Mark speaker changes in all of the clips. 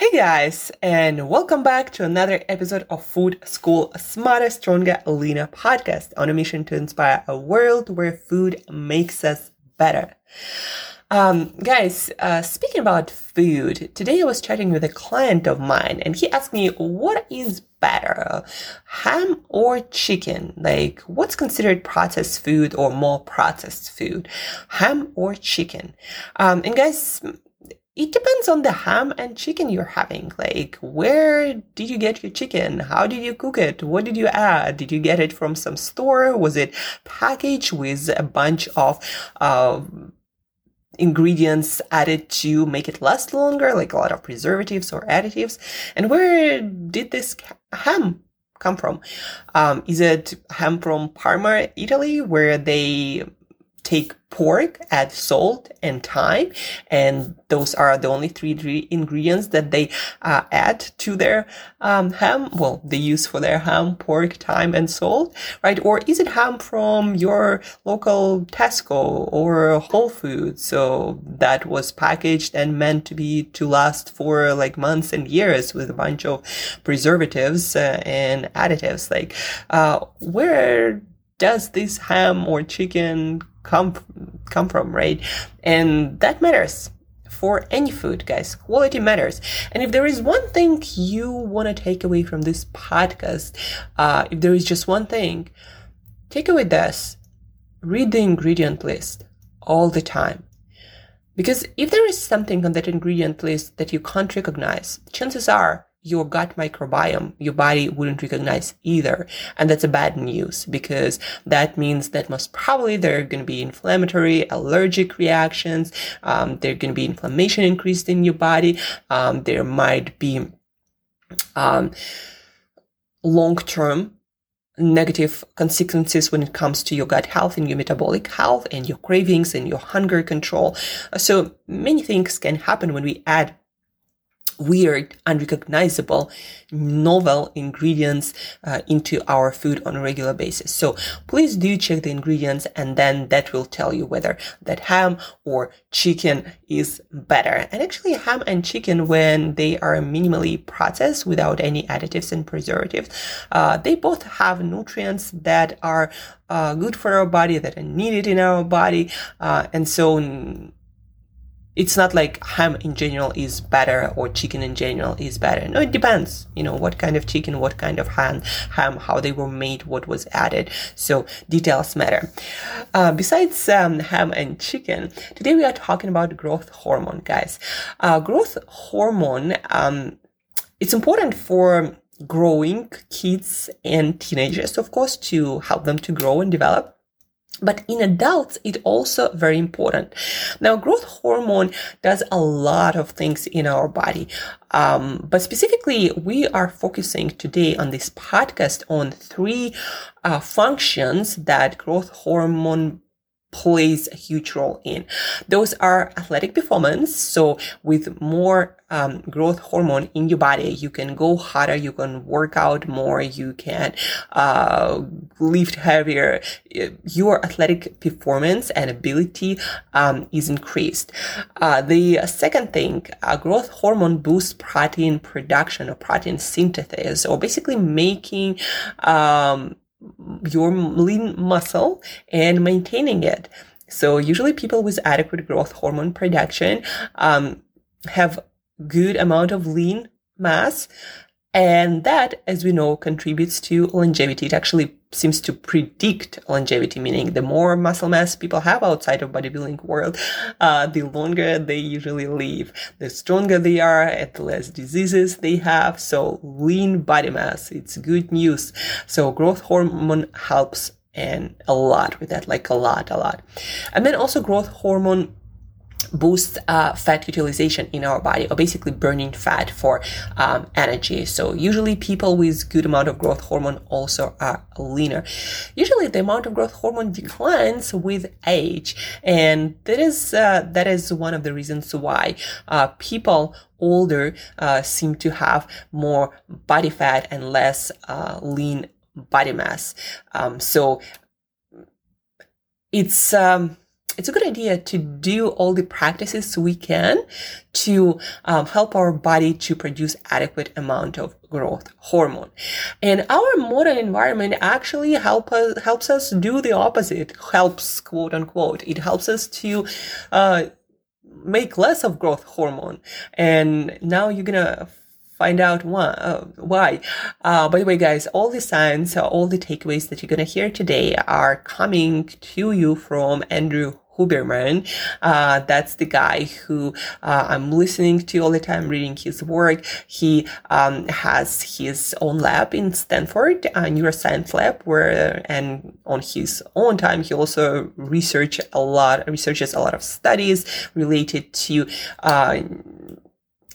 Speaker 1: Hey guys, and welcome back to another episode of Food School Smarter, Stronger, Leaner podcast on a mission to inspire a world where food makes us better. Um, guys, uh, speaking about food, today I was chatting with a client of mine and he asked me, what is better, ham or chicken? Like, what's considered processed food or more processed food, ham or chicken? Um, and guys, it depends on the ham and chicken you're having. Like, where did you get your chicken? How did you cook it? What did you add? Did you get it from some store? Was it packaged with a bunch of uh, ingredients added to make it last longer, like a lot of preservatives or additives? And where did this ham come from? Um, is it ham from Parma, Italy, where they take pork, add salt and time, and those are the only three ingredients that they uh, add to their um, ham. Well, they use for their ham, pork, time, and salt, right? Or is it ham from your local Tesco or Whole Foods? So that was packaged and meant to be to last for like months and years with a bunch of preservatives uh, and additives. Like, uh, where does this ham or chicken come come from, right? And that matters for any food, guys. Quality matters. And if there is one thing you want to take away from this podcast, uh, if there is just one thing, take away this: read the ingredient list all the time. Because if there is something on that ingredient list that you can't recognize, chances are your gut microbiome, your body wouldn't recognize either. And that's a bad news because that means that most probably there are going to be inflammatory, allergic reactions. Um, there are going to be inflammation increased in your body. Um, there might be um, long-term negative consequences when it comes to your gut health and your metabolic health and your cravings and your hunger control. So many things can happen when we add weird, unrecognizable, novel ingredients uh, into our food on a regular basis. So please do check the ingredients and then that will tell you whether that ham or chicken is better. And actually ham and chicken, when they are minimally processed without any additives and preservatives, uh, they both have nutrients that are uh, good for our body, that are needed in our body. Uh, and so it's not like ham in general is better or chicken in general is better. No, it depends. You know, what kind of chicken, what kind of ham, ham, how they were made, what was added. So details matter. Uh, besides um, ham and chicken, today we are talking about growth hormone, guys. Uh, growth hormone, um, it's important for growing kids and teenagers, of course, to help them to grow and develop. But in adults, it's also very important. Now, growth hormone does a lot of things in our body. Um, but specifically, we are focusing today on this podcast on three uh, functions that growth hormone plays a huge role in. Those are athletic performance. So with more um, growth hormone in your body, you can go harder, you can work out more, you can uh, lift heavier. Your athletic performance and ability um, is increased. Uh, the second thing, uh, growth hormone boosts protein production or protein synthesis, or basically making um, your lean muscle and maintaining it. So usually people with adequate growth hormone production um, have good amount of lean mass and that, as we know, contributes to longevity. It actually seems to predict longevity, meaning the more muscle mass people have outside of bodybuilding world, uh, the longer they usually live. The stronger they are, and the less diseases they have. So lean body mass, it's good news. So growth hormone helps and a lot with that, like a lot, a lot. And then also growth hormone boosts uh, fat utilization in our body or basically burning fat for um, energy. So usually people with good amount of growth hormone also are leaner. Usually the amount of growth hormone declines with age and that is uh, that is one of the reasons why uh, people older uh, seem to have more body fat and less uh, lean body mass. Um, so it's um, it's a good idea to do all the practices we can to um, help our body to produce adequate amount of growth hormone. And our modern environment actually help us, helps us do the opposite, helps quote unquote. It helps us to, uh, make less of growth hormone. And now you're gonna find out why. Uh, why. Uh, by the way, guys, all the signs, all the takeaways that you're going to hear today are coming to you from Andrew Huberman. Uh, that's the guy who uh, I'm listening to all the time, reading his work. He um, has his own lab in Stanford, a neuroscience lab, where and on his own time he also research a lot, researches a lot of studies related to. Uh,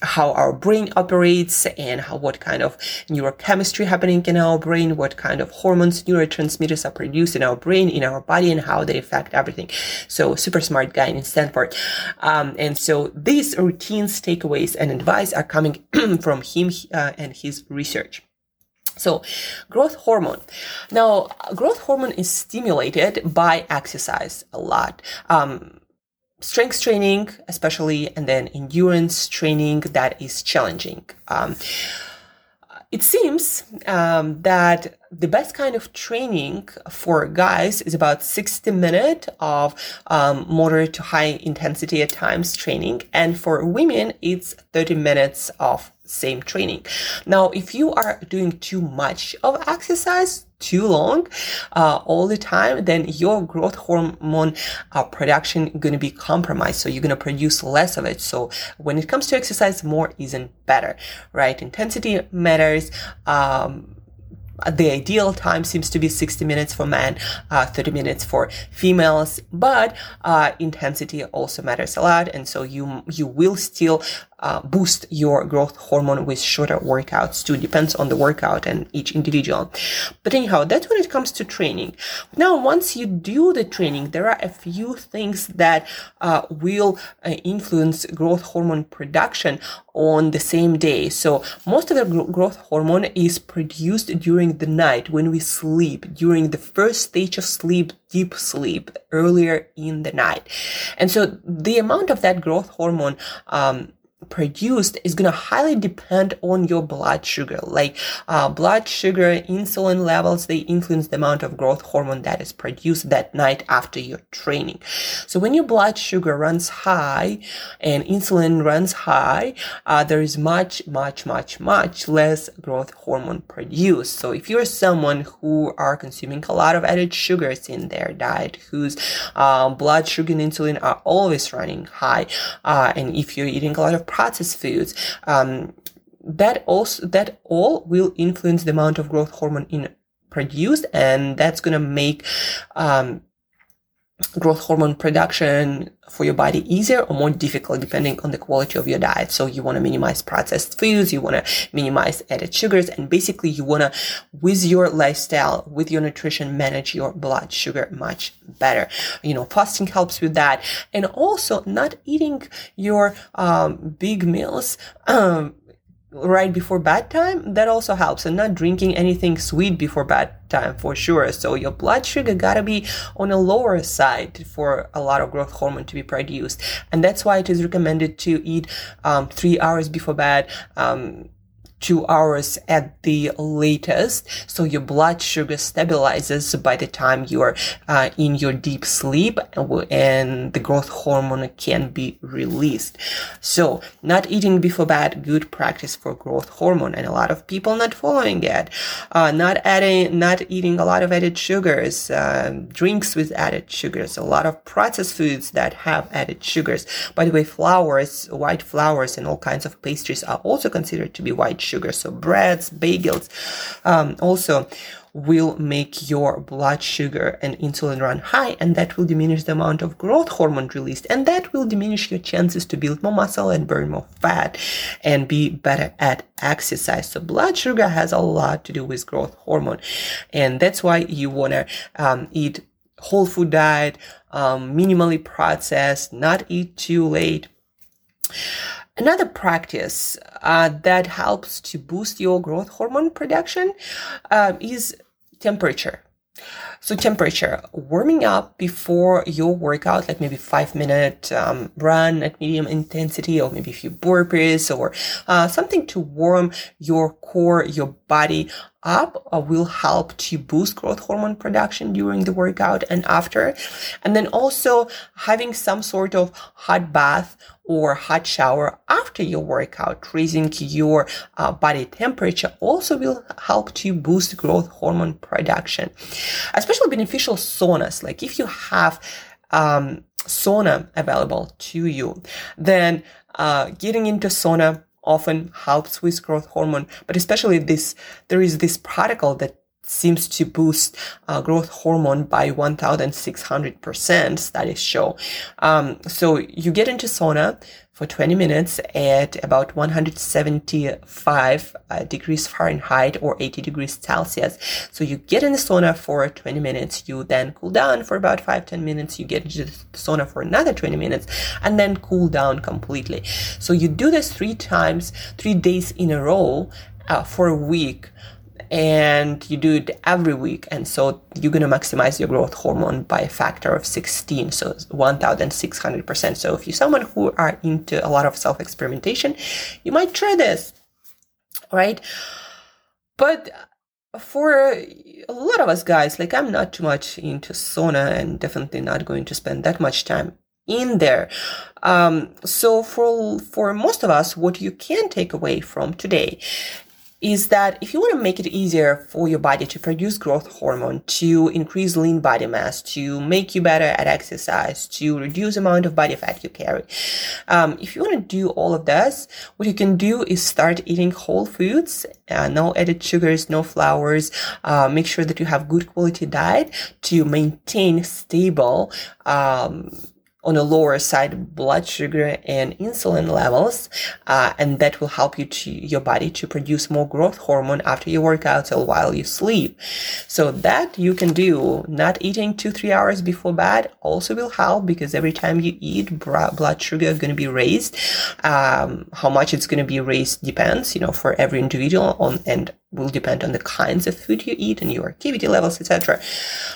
Speaker 1: how our brain operates and how what kind of neurochemistry happening in our brain, what kind of hormones, neurotransmitters are produced in our brain, in our body, and how they affect everything. So super smart guy in Stanford. Um, and so these routines, takeaways, and advice are coming from him uh, and his research. So, growth hormone. Now, growth hormone is stimulated by exercise a lot. Um, strength training, especially, and then endurance training that is challenging. Um, it seems um, that the best kind of training for guys is about 60 minutes of um, moderate to high intensity at times training. And for women, it's 30 minutes of same training. Now, if you are doing too much of exercise, too long, uh, all the time, then your growth hormone uh, production going to be compromised. So you're going to produce less of it. So when it comes to exercise, more isn't better, right? Intensity matters. Um, the ideal time seems to be 60 minutes for men, uh, 30 minutes for females, but uh, intensity also matters a lot, and so you you will still uh, boost your growth hormone with shorter workouts too. Depends on the workout and each individual. But anyhow, that's when it comes to training. Now, once you do the training, there are a few things that uh, will uh, influence growth hormone production on the same day. So most of the gro- growth hormone is produced during the night when we sleep, during the first stage of sleep, deep sleep, earlier in the night. And so the amount of that growth hormone um, produced is going to highly depend on your blood sugar. Like uh, blood sugar, insulin levels, they influence the amount of growth hormone that is produced that night after your training. So when your blood sugar runs high and insulin runs high, uh, there is much, much, much, much less growth hormone produced. So if you're someone who are consuming a lot of added sugars in their diet, whose uh, blood sugar and insulin are always running high, uh, and if you're eating a lot of processed foods, um, that also that all will influence the amount of growth hormone in produced, and that's gonna make um, growth hormone production for your body easier or more difficult depending on the quality of your diet. So you want to minimize processed foods, you want to minimize added sugars, and basically you want to, with your lifestyle, with your nutrition, manage your blood sugar much better. You know, fasting helps with that. And also not eating your um, big meals. Um, right before bedtime, that also helps. And not drinking anything sweet before bedtime for sure. So your blood sugar gotta be on a lower side for a lot of growth hormone to be produced. And that's why it is recommended to eat um, three hours before bed. Um, two hours at the latest. So your blood sugar stabilizes by the time you're uh, in your deep sleep and the growth hormone can be released. So not eating before bed, good practice for growth hormone and a lot of people not following it. Uh, not adding, not eating a lot of added sugars, uh, drinks with added sugars, a lot of processed foods that have added sugars. By the way, flours, white flours and all kinds of pastries are also considered to be white sugar. So breads, bagels, um, also will make your blood sugar and insulin run high and that will diminish the amount of growth hormone released and that will diminish your chances to build more muscle and burn more fat and be better at exercise so blood sugar has a lot to do with growth hormone and that's why you want to um, eat whole food diet um, minimally processed not eat too late Another practice uh, that helps to boost your growth hormone production uh, is temperature. So temperature, warming up before your workout, like maybe five minute um, run at medium intensity, or maybe a few burpees, or uh, something to warm your core, your body up, will help to boost growth hormone production during the workout and after. And then also having some sort of hot bath or hot shower after your workout, raising your uh, body temperature also will help to boost growth hormone production. Especially beneficial saunas, like if you have um, sauna available to you, then uh, getting into sauna often helps with growth hormone, but especially this, there is this protocol that seems to boost uh, growth hormone by 1600% studies show. Um, so you get into sauna for 20 minutes at about 175 uh, degrees Fahrenheit or 80 degrees Celsius. So you get in the sauna for 20 minutes, you then cool down for about 5 10 minutes, you get into the sauna for another 20 minutes, and then cool down completely. So you do this three times, three days in a row uh, for a week and you do it every week and so you're going to maximize your growth hormone by a factor of 16 so 1600% so if you're someone who are into a lot of self experimentation you might try this right but for a lot of us guys like i'm not too much into sauna and definitely not going to spend that much time in there. Um, so for for most of us, what you can take away from today is that if you want to make it easier for your body to produce growth hormone, to increase lean body mass, to make you better at exercise, to reduce amount of body fat you carry, um, if you want to do all of this, what you can do is start eating whole foods, uh, no added sugars, no flours. Uh, make sure that you have good quality diet to maintain stable. Um, on a lower side blood sugar and insulin levels, uh, and that will help you to your body to produce more growth hormone after your workouts or while you sleep. So that you can do. Not eating two three hours before bed also will help because every time you eat, blood sugar is going to be raised. Um, how much it's going to be raised depends, you know, for every individual on and will depend on the kinds of food you eat and your activity levels, etc.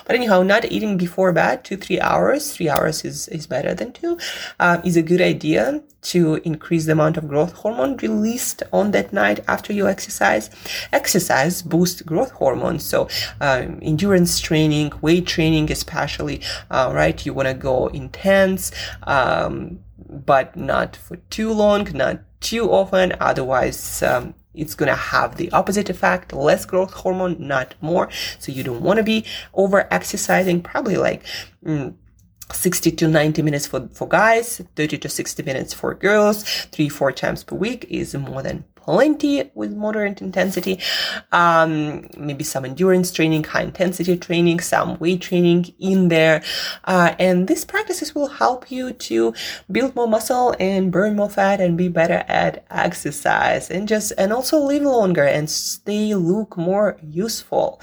Speaker 1: But anyhow, not eating before bed, two, three hours, three hours is, is better than two, uh, is a good idea to increase the amount of growth hormone released on that night after you exercise. Exercise boosts growth hormones. So, um, endurance training, weight training, especially, uh, right? You want to go intense, um, but not for too long, not too often. Otherwise, um, it's going to have the opposite effect less growth hormone not more. So you don't want to be over exercising probably like mm, 60 to 90 minutes for, for guys, 30 to 60 minutes for girls, three, four times per week is more than plenty with moderate intensity. Um, maybe some endurance training, high intensity training, some weight training in there. Uh, and these practices will help you to build more muscle and burn more fat and be better at exercise and just, and also live longer and stay look more useful.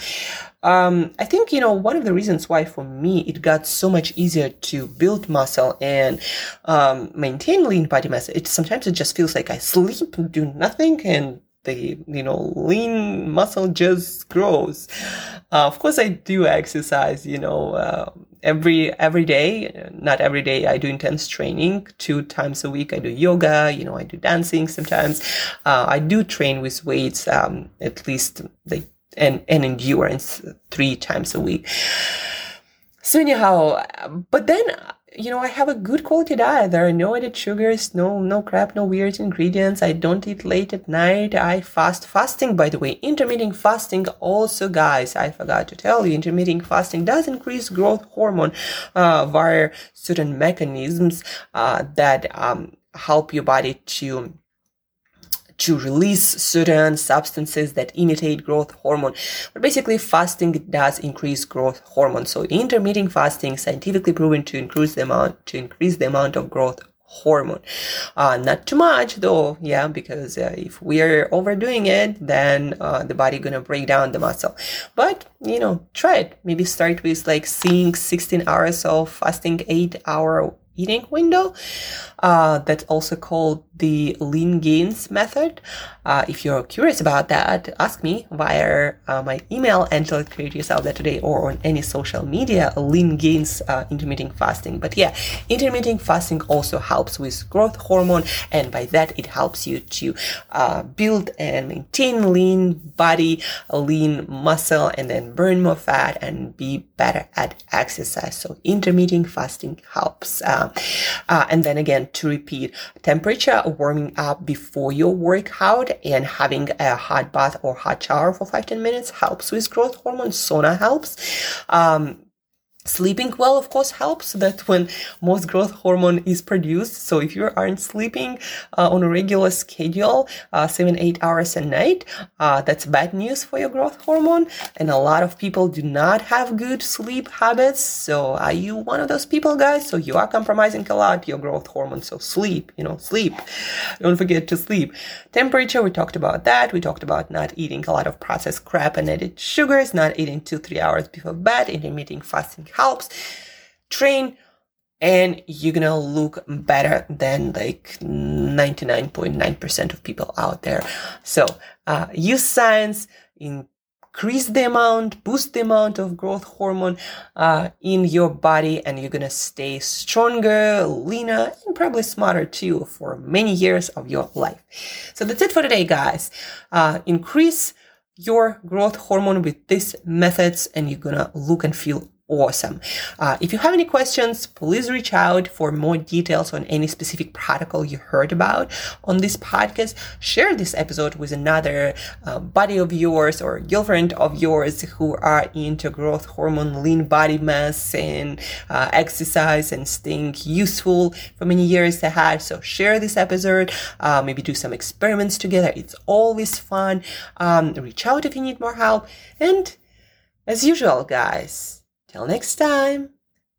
Speaker 1: Um, I think, you know, one of the reasons why for me it got so much easier to build muscle and um, maintain lean body mass, it sometimes it just feels like I sleep, and do nothing, and the you know lean muscle just grows. Uh, of course, I do exercise. You know, uh, every every day. Not every day. I do intense training. Two times a week, I do yoga. You know, I do dancing sometimes. Uh, I do train with weights um, at least like and, and endurance three times a week. So anyhow, but then you know I have a good quality diet. There are no added sugars, no no crap, no weird ingredients. I don't eat late at night. I fast. Fasting, by the way, intermittent fasting also, guys. I forgot to tell you, intermittent fasting does increase growth hormone uh, via certain mechanisms uh, that um, help your body to to release certain substances that imitate growth hormone. But basically, fasting does increase growth hormone. So intermittent fasting scientifically proven to increase the amount to increase the amount of growth hormone. Uh, not too much though, yeah, because uh, if we are overdoing it, then uh, the body gonna break down the muscle. But you know, try it. Maybe start with like seeing 16 hours of fasting, eight hour eating window. Uh, that's also called the lean gains method. Uh, if you're curious about that, ask me via uh, my email, Angela Create Yourself That Today, or on any social media, lean gains uh, intermittent fasting. But yeah, intermittent fasting also helps with growth hormone, and by that, it helps you to uh, build and maintain lean body, lean muscle, and then burn more fat and be better at exercise. So intermittent fasting helps. Uh, and then again, to repeat, temperature warming up before your workout and having a hot bath or hot shower for 15 minutes helps with growth hormone. Sauna helps. Um, Sleeping well, of course, helps. That when most growth hormone is produced. So if you aren't sleeping uh, on a regular schedule, uh, seven, eight hours a night, uh, that's bad news for your growth hormone. And a lot of people do not have good sleep habits. So are you one of those people, guys? So you are compromising a lot your growth hormone. So sleep, you know, sleep. Don't forget to sleep. Temperature, we talked about that. We talked about not eating a lot of processed crap and added sugars, not eating two, three hours before bed, intermittent fasting helps. Train and you're gonna look better than like 99.9% of people out there. So, uh, use science, increase the amount, boost the amount of growth hormone, uh, in your body, and you're gonna stay stronger, leaner, and probably smarter too for many years of your life. So that's it for today, guys. Uh, increase your growth hormone with these methods and you're gonna look and feel awesome. Uh, if you have any questions, please reach out for more details on any specific protocol you heard about on this podcast. Share this episode with another uh, buddy of yours or girlfriend of yours who are into growth hormone, lean body mass, and uh, exercise and staying useful for many years ahead. So share this episode. Uh, maybe do some experiments together. It's always fun. Um, reach out if you need more help. And as usual, guys, Till next time,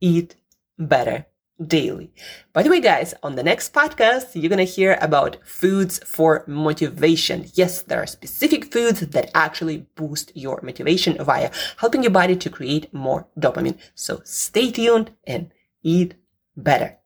Speaker 1: eat better daily. By the way, guys, on the next podcast, you're going to hear about foods for motivation. Yes, there are specific foods that actually boost your motivation via helping your body to create more dopamine. So stay tuned and eat better.